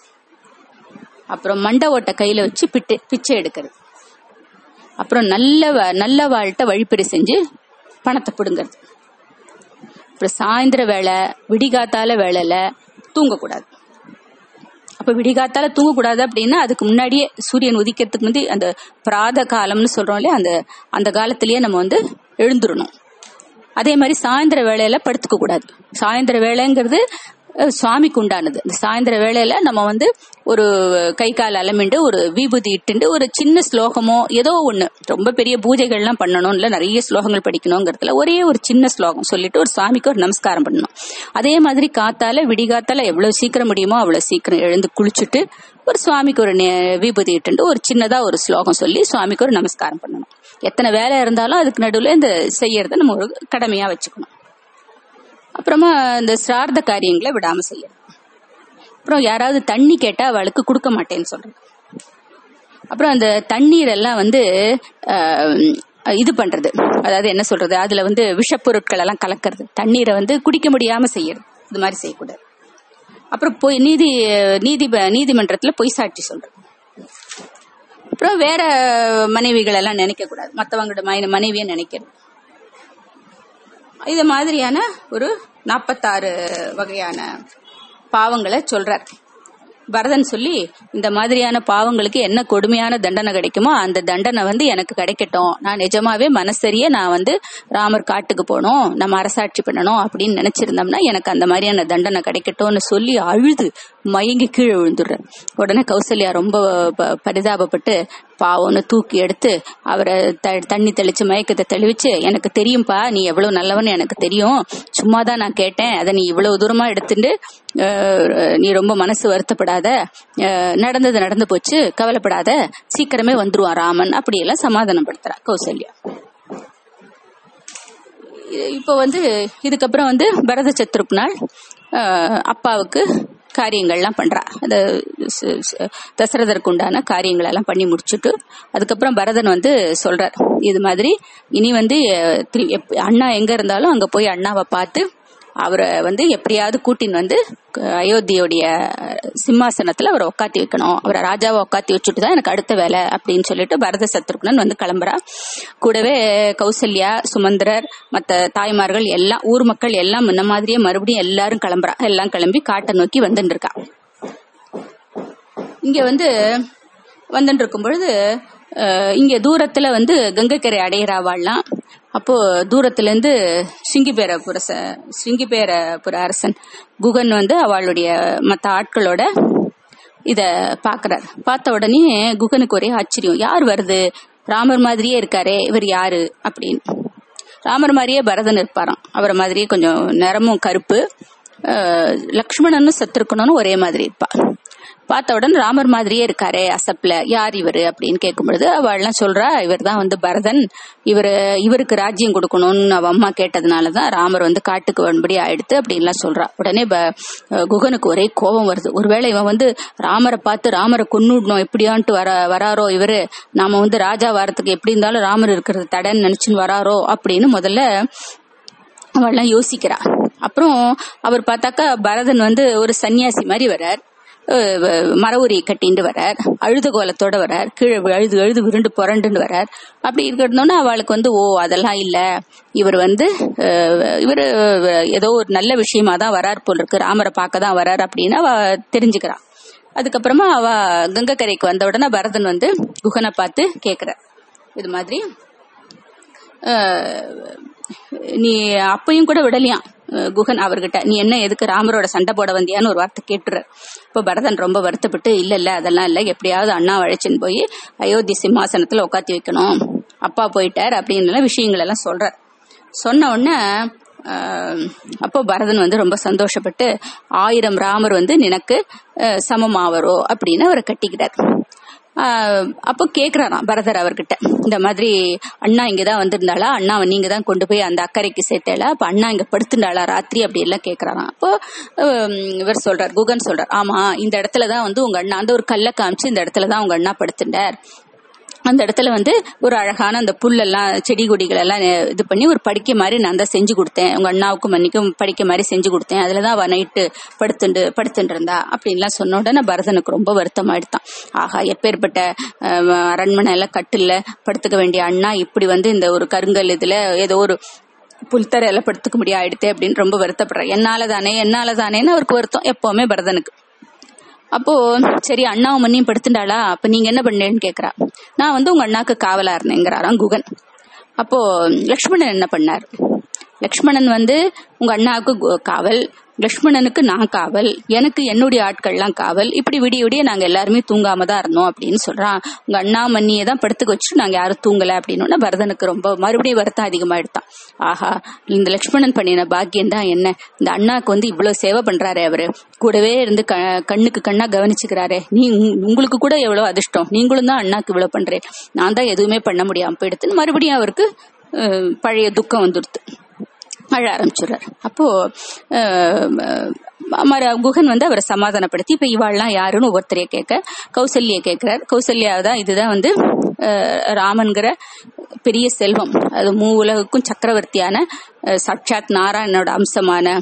Speaker 1: அப்புறம் மண்டை ஓட்டை கையில வச்சு பிட்டு பிச்சை எடுக்கிறது. அப்புறம் நல்ல வ- நல்ல வாழ்கிட்ட வழிப்பறி செஞ்சு பணத்தை பிடுங்கிறது. அப்புறம் சாயந்தர வேலை விடிகாத்தால வேலையில தூங்கக்கூடாது. அப்ப விடிகாத்தால தூங்கக்கூடாது அப்படின்னா அதுக்கு முன்னாடியே சூரியன் உதிக்கிறதுக்கு வந்து அந்த பிராத காலம்னு சொல்றோம் இல்லையா? அந்த அந்த காலத்திலேயே நம்ம வந்து எழுந்துடணும் அதே மாதிரி சாயந்தர வேலையில படுத்துக்க கூடாது சாயந்தர வேலைங்கிறது சுவாமிக்கு உண்டானது. இந்த சாயந்தர வேளையில நம்ம வந்து ஒரு கை கால் அலமிண்டு ஒரு விபூதி இட்டுண்டு ஒரு சின்ன ஸ்லோகமோ ஏதோ ஒண்ணு ரொம்ப பெரிய பூஜைகள்லாம் பண்ணணும் இல்ல நிறைய ஸ்லோகங்கள் படிக்கணுங்கிறதுல ஒரே ஒரு சின்ன ஸ்லோகம் சொல்லிட்டு ஒரு சுவாமிக்கு ஒரு நமஸ்காரம் பண்ணணும். அதே மாதிரி காத்தால விடிகாத்தால எவ்வளவு சீக்கிரம் முடியுமோ அவ்வளவு சீக்கிரம் எழுந்து குளிச்சுட்டு ஒரு சுவாமிக்கு ஒரு நே- விபூதி இட்டுண்டு ஒரு சின்னதா ஒரு ஸ்லோகம் சொல்லி சுவாமிக்கு ஒரு நமஸ்காரம் பண்ணணும். எத்தனை வேலை இருந்தாலும் அதுக்கு நடுவில் இந்த செய்யறத நம்ம ஒரு கடமையா வச்சுக்கணும். அப்புறமா இந்த சிரார்த்த காரியங்களை விடாம செய்ய அப்புறம் யாராவது தண்ணி கேட்டா அவளுக்கு கொடுக்க மாட்டேன்னு சொல்றேன். அப்புறம் அந்த தண்ணீர் எல்லாம் வந்து இது பண்றது. அதாவது என்ன சொல்றது? அதுல வந்து விஷப்பொருட்கள் எல்லாம் கலக்கிறது. தண்ணீரை வந்து குடிக்க முடியாம செய்யறது. இது மாதிரி செய்யக்கூடாது. அப்புறம் போய் நீதி நீதி நீதிமன்றத்துல பொய் சாட்சி சொல்றது. அப்புறம் வேற மனைவிகள் எல்லாம் நினைக்க கூடாது மற்றவங்களோட மனைவியை நினைக்கிறது. இது மாதிரியான ஒரு நாற்பத்தாறு வகையான பாவங்களை சொல்றார். பரதன் சொல்லி இந்த மாதிரியான பாவங்களுக்கு என்ன கொடுமையான தண்டனை கிடைக்குமோ அந்த தண்டனை வந்து எனக்கு கிடைக்கட்டும். நான் நிஜமாவே மனசரிய நான் வந்து ராமர் காட்டுக்கு போகணும் நம்ம அரசாட்சி பண்ணணும் அப்படின்னு நினைச்சிருந்தோம்னா எனக்கு அந்த மாதிரியான தண்டனை கிடைக்கட்டும்னு சொல்லி அழுது மயங்கி கீழே விழுந்துடுறேன் உடனே கௌசல்யா ரொம்ப ப- பரிதாபப்பட்டு பாவம்னு தூக்கி எடுத்து அவரை த- தண்ணி தெளிச்சு மயக்கத்தை தெளிவிச்சு எனக்கு தெரியும்பா நீ எவ்வளவு நல்லவன்னு எனக்கு தெரியும். சும்மா தான் நான் கேட்டேன். அதை நீ இவ்வளவு தூரமா எடுத்துட்டு நீ ரொம்ப மனசு வருத்தப்படாத. நடந்தது நடந்து போச்சு. கவலைப்படாத. சீக்கிரமே வந்துருவான் ராமன். அப்படியெல்லாம் சமாதானப்படுத்துறா கௌசல்யா. இப்போ வந்து இதுக்கப்புறம் வந்து பரத சத்ருப்னால் அப்பாவுக்கு காரியங்கள்லாம் பண்றா. அந்த தசரதற்கு தசரதருக்கு உண்டான காரியங்கள் எல்லாம் பண்ணி முடிச்சுட்டு அதுக்கப்புறம் பரதன் வந்து சொல்றார் இது மாதிரி இனி வந்து திரு- எப்- அண்ணா எங்க இருந்தாலும் அங்க போய் அண்ணாவை பார்த்து அவரை வந்து எப்படியாவது கூட்டின்னு வந்து அயோத்தியோடைய சிம்மாசனத்துல அவரை உட்காத்தி வைக்கணும். அவரை ராஜாவை உட்காத்தி வச்சுட்டு தான் எனக்கு அடுத்த வேலை அப்படின்னு சொல்லிட்டு பரத சத்ருக்னன் வந்து கிளம்புறா. கூடவே கௌசல்யா சுமந்திரர் மற்ற தாய்மார்கள் எல்லாம் ஊர் மக்கள் எல்லாம் முன்ன மாதிரியே மறுபடியும் எல்லாரும் கிளம்புறா. எல்லாம் கிளம்பி காட்டை நோக்கி வந்துட்டு இருக்கா இங்க வந்து வந்துட்டு இருக்கும் பொழுது இங்க தூரத்துல வந்து கங்கைக்கரை அடையிறாவாள்லாம் அப்போ தூரத்துல இருந்து சிங்கிபேரபுர சிங்கிபேரபுர அரசன் குகன் வந்து அவளுடைய மற்ற ஆட்களோட இத பாக்குறார். பார்த்த உடனே குகனுக்கு ஒரே ஆச்சரியம். யார் வருது? ராமர் மாதிரியே இருக்காரே. இவர் யாரு? அப்படின்னு. ராமர் மாதிரியே பரதன் இருப்பாராம். அவரை மாதிரியே கொஞ்சம் நிறமும் கருப்பு. லக்ஷ்மணனும் சத்ருக்கனும் ஒரே மாதிரி இருப்பா. பார்த்த உடனே ராமர் மாதிரியே இருக்காரே அசப்ல. யார் இவரு அப்படின்னு கேட்கும் பொழுது அவள்லாம் சொல்றா இவர் தான் வந்து பரதன். இவர் இவருக்கு ராஜ்யம் கொடுக்கணும்னு அவ அம்மா கேட்டதுனாலதான் ராமர் வந்து காட்டுக்கு வரும்படி ஆயிடுத்து அப்படின்லாம் சொல்றா. உடனே ப- குகனுக்கு ஒரே கோபம் வருது. ஒருவேளை இவன் வந்து ராமரை பார்த்து ராமரை கொன்னுடணும் எப்படியான்ட்டு வர வராரோ இவரு? நாம வந்து ராஜா வரத்துக்கு எப்படி இருந்தாலும் ராமர் இருக்கிறது தடன்னு நினைச்சுன்னு வராரோ அப்படின்னு முதல்ல அவள்லாம் யோசிக்கிறா. அப்புறம் அவர் பார்த்தாக்கா பரதன் வந்து ஒரு சன்னியாசி மாதிரி வர்றார். மரவுரி கட்டிட்டு வரார். அழுது கோலத்தோட வரார். கீழே அழுது அழுது விருண்டு புரண்டுன்னு வரார். அப்படி இருக்கிறதுனோட அவளுக்கு வந்து ஓ அதெல்லாம் இல்ல. இவர் வந்து இவர் ஏதோ ஒரு நல்ல விஷயமா தான் வரார் போல் இருக்கு. ராமரை பார்க்க தான் வரார் அப்படின்னு அவ தெரிஞ்சுக்கிறான் அதுக்கப்புறமா அவ கங்கக்கரைக்கு வந்த உடனே பரதன் வந்து குகனை பார்த்து கேக்குற இது மாதிரி நீ அப்பையும் கூட விடலையாம். குகன் அவர்கிட்ட நீ என்ன எதுக்கு ராமரோட சண்டை போட வந்தியான்னு ஒரு வார்த்தை கேட்டுரு. இப்போ பரதன் ரொம்ப வருத்தப்பட்டு இல்ல இல்ல அதெல்லாம் இல்ல எப்படியாவது அண்ணா அழைச்சின்னு போய் அயோத்தி சிம்மாசனத்துல உட்காத்தி வைக்கணும். அப்பா போயிட்டார் அப்படின்னு விஷயங்கள் எல்லாம் சொல்ற சொன்ன உடனே அப்போ பரதன் வந்து ரொம்ப சந்தோஷப்பட்டு ஆயிரம் ராமர் வந்து நினக்கு சமமாவரோ? அப்படின்னு அவரை கட்டிக்கிறார் அப்போ கேக்குறாராம் பரதர் அவர்கிட்ட. இந்த மாதிரி அண்ணா இங்கதான் வந்திருந்தாளா? அண்ணா நீங்க தான் கொண்டு போய் அந்த அக்கறைக்கு சேர்த்தேளா? அப்ப அண்ணா இங்க படுத்துண்டாளா ராத்திரி அப்படி எல்லாம் கேக்குறாராம் அப்போ இவர் சொல்றார் குகன் சொல்றார் ஆமா இந்த இடத்துலதான் வந்து உங்க அண்ணா அந்த ஒரு கல்ல காமிச்சு இந்த இடத்துலதான் உங்க அண்ணா படுத்துட்டார் அந்த இடத்துல வந்து ஒரு அழகான அந்த புல்லெல்லாம் செடி கொடிகள் எல்லாம் இது பண்ணி ஒரு படிக்க மாதிரி நான் தான் செஞ்சு கொடுத்தேன். உங்க அண்ணாவுக்கும் மன்னிக்கும் படிக்க மாதிரி செஞ்சு கொடுத்தேன். அதுலதான் அவ நைட்டு படுத்துண்டு படுத்துட்டு இருந்தா அப்படின்லாம் சொன்ன உடனே பரதனுக்கு ரொம்ப வருத்தமாயிடுதான் ஆகா எப்பேற்பட்ட அரண்மனை எல்லாம் கட்டில் படுத்துக்க வேண்டிய அண்ணா இப்படி வந்து இந்த ஒரு கருங்கல் இதுல ஏதோ ஒரு புல்தரையில படுத்துக்க முடியாது அப்படின்னு ரொம்ப வருத்தப்படுறேன் என்னால தானே என்னால தானேன்னு அவருக்கு வருத்தம். எப்பவுமே பரதனுக்கு. அப்போ சரி அண்ணாவும் மண்ணியும் படுத்துட்டாளா? அப்ப நீங்க என்ன பண்ணேன்னு கேக்குறா. நான் வந்து உங்க அண்ணாக்கு காவலா இருந்தேங்கிறாராம் குகன். அப்போ லக்ஷ்மணன் என்ன பண்ணார்? லக்ஷ்மணன் வந்து உங்க அண்ணாவுக்கு காவல் லக்ஷ்மணனுக்கு நான் காவல் எனக்கு என்னுடைய ஆட்கள்லாம் காவல் இப்படி விடிய விடிய நாங்க எல்லாருமே தூங்காம தான் இருந்தோம் அப்படின்னு சொல்றான். உங்க அண்ணா மண்ணியை தான் படுத்துக்க வச்சுட்டு நாங்க யாரும் தூங்கல அப்படின்னு பரதனுக்கு ரொம்ப மறுபடியும் வருத்தம் அதிகமாயிடுத்தான் ஆஹா இந்த லக்ஷ்மணன் பண்ணின பாக்கியம் தான் என்ன? இந்த அண்ணாக்கு வந்து இவ்வளவு சேவை பண்றாரு அவரு. கூடவே இருந்து கண்ணுக்கு கண்ணா கவனிச்சுக்கிறாரு. நீ உங்களுக்கு கூட எவ்வளவு அதிர்ஷ்டம்? நீங்களும் தான் அண்ணாக்கு இவ்வளவு பண்றேன். நான் தான் எதுவுமே பண்ண முடியாம போயிடுத்துன்னு மறுபடியும் அவருக்கு பழைய துக்கம் வந்துடுது. அழ ஆரம்பிச்சுடுறாரு. அப்போ குகன் வந்து அவரை சமாதானப்படுத்தி இப்ப இவாள்லாம் யாருன்னு ஒவ்வொருத்தரைய கேட்க கௌசல்ய கேட்கிறார். கௌசல்யா தான் இதுதான் வந்து ராமன்கிற பெரிய செல்வம். அது மூ உலகுக்கும் சக்கரவர்த்தியான சாட்சாத் நாராயணனோட அம்சமான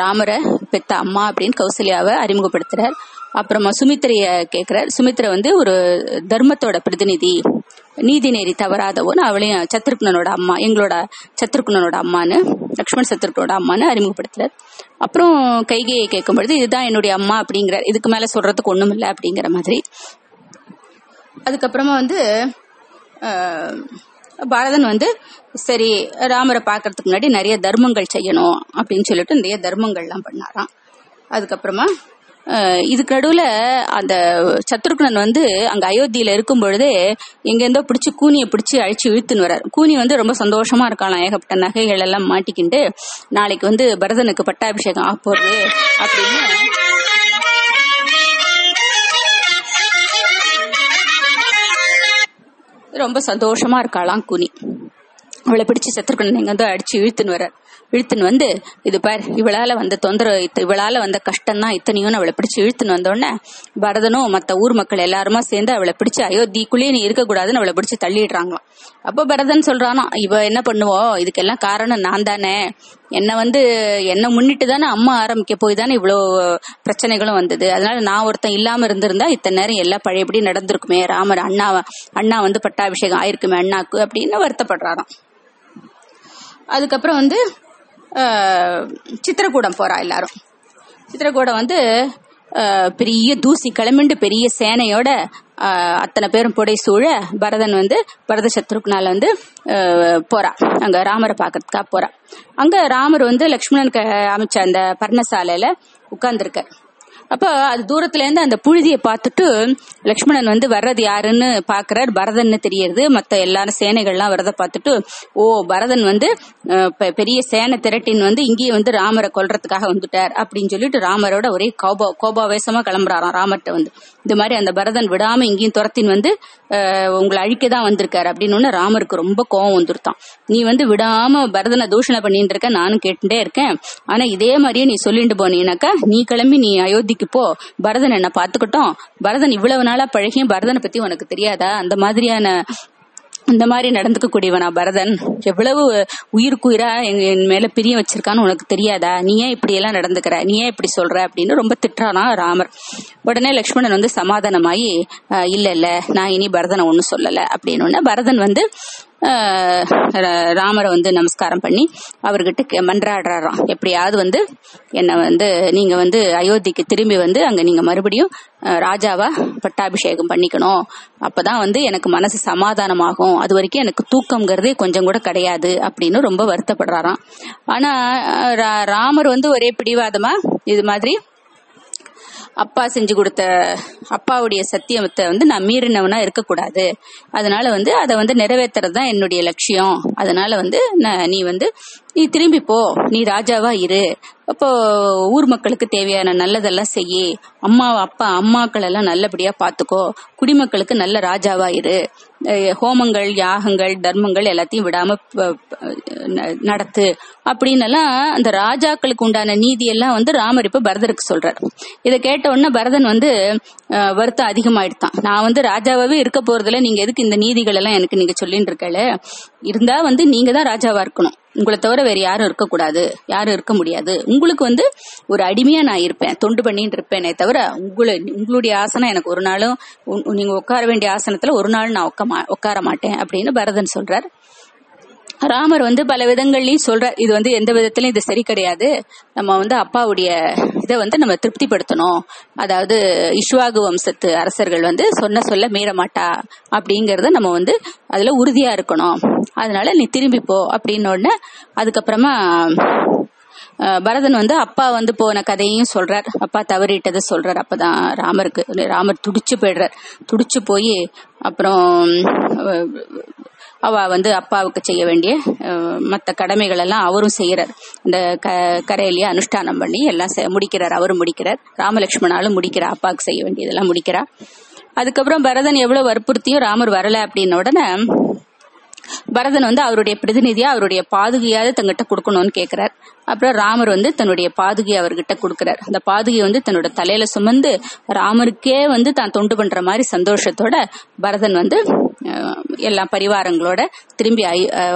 Speaker 1: ராமரை பெத்த அம்மா அப்படின்னு கௌசல்யாவை அறிமுகப்படுத்துறார். அப்புறமா சுமித்திரைய கேட்கிறார். சுமித்ரா வந்து ஒரு தர்மத்தோட பிரதிநிதி. நீதி நெறி தவறாதவன் அவளையும் சத்ருக்னனோட அம்மா எங்களோட சத்ருக்னனோட அம்மான்னு லக்ஷ்மண் சத்ருக்னோட அம்மான்னு அறிமுகப்படுத்துறார். அப்புறம் கைகையை கேட்கும் பொழுது இதுதான் என்னுடைய அம்மா அப்படிங்கிறார். இதுக்கு மேல சொல்றதுக்கு ஒண்ணும் இல்லை அப்படிங்கிற மாதிரி. அதுக்கப்புறமா வந்து பாரதன் வந்து சரி ராமரை பாக்குறதுக்கு முன்னாடி நிறைய தர்மங்கள் செய்யணும் அப்படின்னு சொல்லிட்டு நிறைய தர்மங்கள்லாம் பண்ணாராம். அதுக்கப்புறமா இதுக்கு நடுவுல அந்த சத்ருக்னன் வந்து அங்க அயோத்தியில இருக்கும் பொழுதே எங்கேருந்தோ பிடிச்சி கூனியை பிடிச்சி அழிச்சு இழுத்துன்னு வரார் கூனி வந்து ரொம்ப சந்தோஷமா இருக்கலாம் ஏகப்பட்ட நகைகள் எல்லாம் மாட்டிக்கிண்டு நாளைக்கு வந்து பரதனுக்கு பட்டாபிஷேகம் ஆக அப்படின்னு. ரொம்ப சந்தோஷமா இருக்காளாம் கூனி. அவளை பிடிச்சு சத்ருக்கன் எங்க வந்து அடிச்சு இழுத்துன்னு வர்றார். இழுத்துன்னு வந்து இது பார் இவளால வந்த தொந்தரவு இவளால வந்த கஷ்டம் தான் இத்தனையும் அவளை பிடிச்சு இழுத்துன்னு வந்தோடனே பரதனும் மத்த ஊர் மக்கள் எல்லாருமா சேர்ந்து அவளை பிடிச்சு அயோத்திக்குள்ளேயே நீ இருக்கக்கூடாதுன்னு அவளை பிடிச்சு தள்ளிடுறாங்களாம். அப்போ பரதன் சொல்றானா இவ என்ன பண்ணுவோம் இதுக்கெல்லாம் காரணம் நான் தானே. என்ன வந்து என்ன முன்னிட்டு தானே அம்மா ஆரம்பிக்க போய் தானே இவ்வளோ பிரச்சனைகளும் வந்தது. அதனால நான் ஒருத்தன் இல்லாம இருந்திருந்தா இத்தனை நேரம் எல்லாம் பழையபடி நடந்திருக்குமே. ராமர் அண்ணா அண்ணா வந்து பட்டாபிஷேகம் ஆயிருக்குமே அண்ணாக்கு அப்படின்னு வருத்தப்படுறாராம். அதுக்கப்புறம் வந்து சித்திரக்கூடம் போறா எல்லாரும். சித்திரக்கூடம் வந்து பெரிய தூசி கிளம்பிண்டு பெரிய சேனையோட அத்தனை பேரும் புடை சூழ பரதன் வந்து பரத சத்ருக்னால் வந்து போறா. அங்க ராமரை பாக்கிறதுக்காக போறா. அங்க ராமர் வந்து லக்ஷ்மணனுக்கு அமைச்ச அந்த பர்ணசாலையில உட்கார்ந்துருக்கார். அப்ப அது தூரத்துல இருந்து அந்த புழுதியை பார்த்துட்டு லக்ஷ்மணன் வந்து வர்றது யாருன்னு பாக்குறாரு பரதன்னு தெரியுது மத்த எல்லாரும் சேனைகள்லாம் வரத பார்த்துட்டு ஓ பரதன் வந்து பெரிய சேனை திரட்டின் வந்து இங்கேயே வந்து ராமரை கொல்றதுக்காக வந்துட்டார். அப்படின்னு சொல்லிட்டு ராமரோட ஒரே கோபா கோபாவேசமா கிளம்புறாராம் ராமர்கிட்ட வந்து. இந்த மாதிரி அந்த பரதன் விடாம இங்கேயும் துரத்தின் வந்து உங்களை அழிக்க தான் வந்திருக்காரு அப்படின்னு ராமருக்கு ரொம்ப கோபம் வந்துருத்தான் நீ வந்து விடாம பரதனை தூஷணை பண்ணிட்டு இருக்க நானும் கேட்டுட்டே இருக்கேன். ஆனா இதே மாதிரியே நீ சொல்லிட்டு போனீனாக்கா நீ கிளம்பி நீ அயோத்தி பூமிக்கு போ. பரதன் என்ன பாத்துக்கிட்டோம் பரதன் இவ்வளவு நாளா பழகியும் பரதனை பத்தி உனக்கு தெரியாதா? அந்த மாதிரியான இந்த மாதிரி நடந்துக்க கூடியவனா பரதன். எவ்வளவு உயிருக்குயிரா எங்க- என் மேல பிரியம் வச்சிருக்கான்னு உனக்கு தெரியாதா? நீ ஏன் இப்படி எல்லாம் நடந்துக்கிற? நீ ஏன் இப்படி சொல்ற? அப்படின்னு ரொம்ப திட்டானா ராமர். உடனே லக்ஷ்மணன் வந்து சமாதானமாயி இல்ல இல்ல. நான் இனி பரதனை ஒன்னும் சொல்லல. அப்படின்னு பரதன் வந்து ராமரை வந்து நமஸ்காரம் பண்ணி அவர்கிட்ட கே- மன்றாடுறாராம். எப்படியாவது வந்து என்னை வந்து நீங்க வந்து அயோத்திக்கு திரும்பி வந்து அங்க நீங்க மறுபடியும் ராஜாவா பட்டாபிஷேகம் பண்ணிக்கணும். அப்பதான் வந்து எனக்கு மனசு சமாதானமாகும். அது வரைக்கும் எனக்கு தூக்கம்ங்கிறதே கொஞ்சம் கூட கிடையாது அப்படின்னு ரொம்ப வருத்தப்படுறாராம். ஆனா ரா- ராமர் வந்து ஒரே பிடிவாதமா இது மாதிரி அப்பா செஞ்சு கொடுத்த அப்பாவுடைய சத்தியத்தை வந்து நான் மீறினவனா இருக்கக்கூடாது. அதனால வந்து அதை வந்து நிறைவேற்றுறது தான் என்னுடைய லட்சியம். அதனால வந்து நான் நீ வந்து நீ திரும்பி போ. நீ ராஜாவா இரு. அப்போ ஊர் மக்களுக்கு தேவையான நல்லதெல்லாம் செய்யி. அம்மா அப்பா அம்மாக்கள் எல்லாம் நல்லபடியா பாத்துக்கோ. குடிமக்களுக்கு நல்ல ராஜாவா இரு. ஹோமங்கள் யாகங்கள் தர்மங்கள் எல்லாத்தையும் விடாம ந- நடத்து. அப்படின்னு எல்லாம் அந்த ராஜாக்களுக்கு உண்டான நீதி எல்லாம் வந்து ராமர் இப்ப பரதருக்கு சொல்றார். இதை கேட்ட உடனே பரதன் வந்து வருத்தம் அதிகமாயிடுதான் நான் வந்து ராஜாவே இருக்க போறதுல நீங்க எதுக்கு இந்த நீதிகள் எல்லாம் எனக்கு நீங்க சொல்லிட்டு இருக்கல. இருந்தா வந்து நீங்க தான் ராஜாவா இருக்கணும். உங்களை தவிர வேற யாரும் இருக்கக்கூடாது. யாரும் இருக்க முடியாது. உங்களுக்கு வந்து ஒரு அடிமையா நான் இருப்பேன். தொண்டு பண்ணிட்டு இருப்பேனே தவிர உங்களை உங்களுடைய ஆசனம் எனக்கு ஒரு நாளும் நீங்க உட்கார வேண்டிய ஆசனத்துல ஒரு நாள் நான் உட்க மா- உட்கார மாட்டேன் அப்படின்னு பரதன் சொல்றார். ராமர் வந்து பல விதங்கள்லயும் சொல்றார் இது வந்து எந்த விதத்திலயும் இது சரி கிடையாது. நம்ம வந்து அப்பாவுடைய இதை வந்து நம்ம திருப்திப்படுத்தணும். அதாவது இஷ்வாகு வம்சத்து அரசர்கள் வந்து சொன்ன சொல்ல மீற மாட்டா அப்படிங்கறத நம்ம வந்து அதுல உறுதியா இருக்கணும். அதனால நீ திரும்பி போ அப்படின்னு உடனே அதுக்கப்புறமா பரதன் வந்து அப்பா வந்து போன கதையும் சொல்றார். அப்பா தவறிட்டதை சொல்றார். அப்பதான் ராமருக்கு ராமர் துடிச்சு போயிடுறார். துடிச்சு போய் அப்புறம் அவ வந்து அப்பாவுக்கு செய்ய வேண்டிய மற்ற கடமைகள் எல்லாம் அவரும் செய்யறார். இந்த க கரையிலேயே அனுஷ்டானம் பண்ணி எல்லாம் முடிக்கிறார். அவரும் முடிக்கிறார். ராமலட்சுமணாலும் முடிக்கிறார். அப்பாவுக்கு செய்ய வேண்டியதெல்லாம் முடிக்கிறார். அதுக்கப்புறம் பரதன் எவ்வளவு வற்புறுத்தியும் ராமர் வரல அப்படின்ன உடனே பரதன் வந்து அவருடைய பிரதிநிதியா அவருடைய பாதுகையாவது தங்கிட்ட கொடுக்கணும்னு கேக்குறார். அப்புறம் ராமர் வந்து தன்னுடைய பாதுகையை அவர்கிட்ட கொடுக்கிறார். அந்த பாதுகையை வந்து தன்னோட தலையில சுமந்து ராமருக்கே வந்து தான் தொண்டு பண்ற மாதிரி சந்தோஷத்தோட பரதன் வந்து எல்லா பரிவாரங்களோட திரும்பி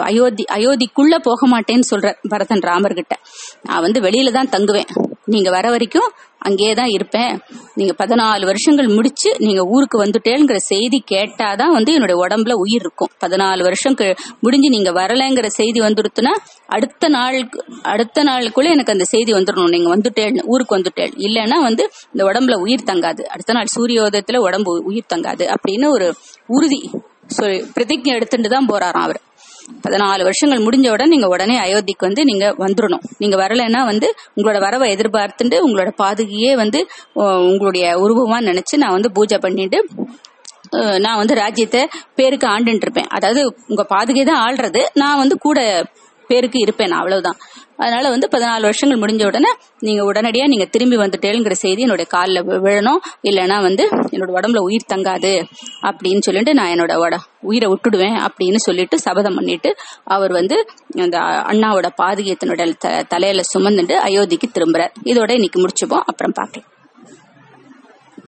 Speaker 1: அயோத்தி அயோத்திக்குள்ள போக மாட்டேன்னு சொல்ற பரதன் ராமர்கிட்ட. நான் வந்து வெளியில தான் தங்குவேன். நீங்க வர வரைக்கும் அங்கேயே தான் இருப்பேன். நீங்க பதினாலு வருஷங்கள் முடிச்சு நீங்க ஊருக்கு வந்துட்டேங்கிற செய்தி கேட்டாதான் வந்து என்னுடைய உடம்புல உயிர் இருக்கும். பதினாலு வருஷம் முடிஞ்சு நீங்க வரலைங்கிற செய்தி வந்துடுத்துனா அடுத்த நாளுக்கு அடுத்த நாளுக்குள்ள எனக்கு அந்த செய்தி வந்துடணும் நீங்க வந்துட்டேன் ஊருக்கு வந்துட்டேன். இல்லைன்னா வந்து இந்த உடம்புல உயிர் தங்காது. அடுத்த நாள் சூரியோதயத்துல உடம்பு உயிர் தங்காது. அப்படின்னு ஒரு உறுதி. சொல்லி பிரதிஜை எடுத்துட்டு தான் போறாராம் அவர். பதினாலு வருஷங்கள் முடிஞ்ச உடனே நீங்க உடனே அயோத்திக்கு வந்து நீங்க வந்துடணும் நீங்க வரலைன்னா வந்து உங்களோட வரவை எதிர்பார்த்துட்டு உங்களோட பாதுகையே வந்து உங்களுடைய உருவமா நினைச்சு நான் வந்து பூஜை பண்ணிட்டு நான் வந்து ராஜ்யத்தை பேருக்கு ஆண்டுட்டு இருப்பேன். அதாவது உங்க பாதுகை தான் ஆள்றது. நான் வந்து கூட பேருக்கு இருப்பேன் நான் அவ்வளவுதான். அதனால வந்து பதினாலு வருஷங்கள் முடிஞ்ச உடனே நீங்க உடனடியா நீங்க திரும்பி வந்துட்டேங்கிற செய்தி என்னோட காலில் விழணும். இல்லைன்னா வந்து என்னோட உடம்புல உயிர் தங்காது அப்படின்னு சொல்லிட்டு நான் என்னோட உட- உயிரை விட்டுடுவேன் அப்படின்னு சொல்லிட்டு சபதம் பண்ணிட்டு அவர் வந்து அந்த அண்ணாவோட பாதுகையத்தினோட த- தலையில சுமந்துட்டு அயோத்திக்கு திரும்புறார். இதோட இன்னைக்கு முடிச்சுப்போம். அப்புறம் பார்க்கலாம்.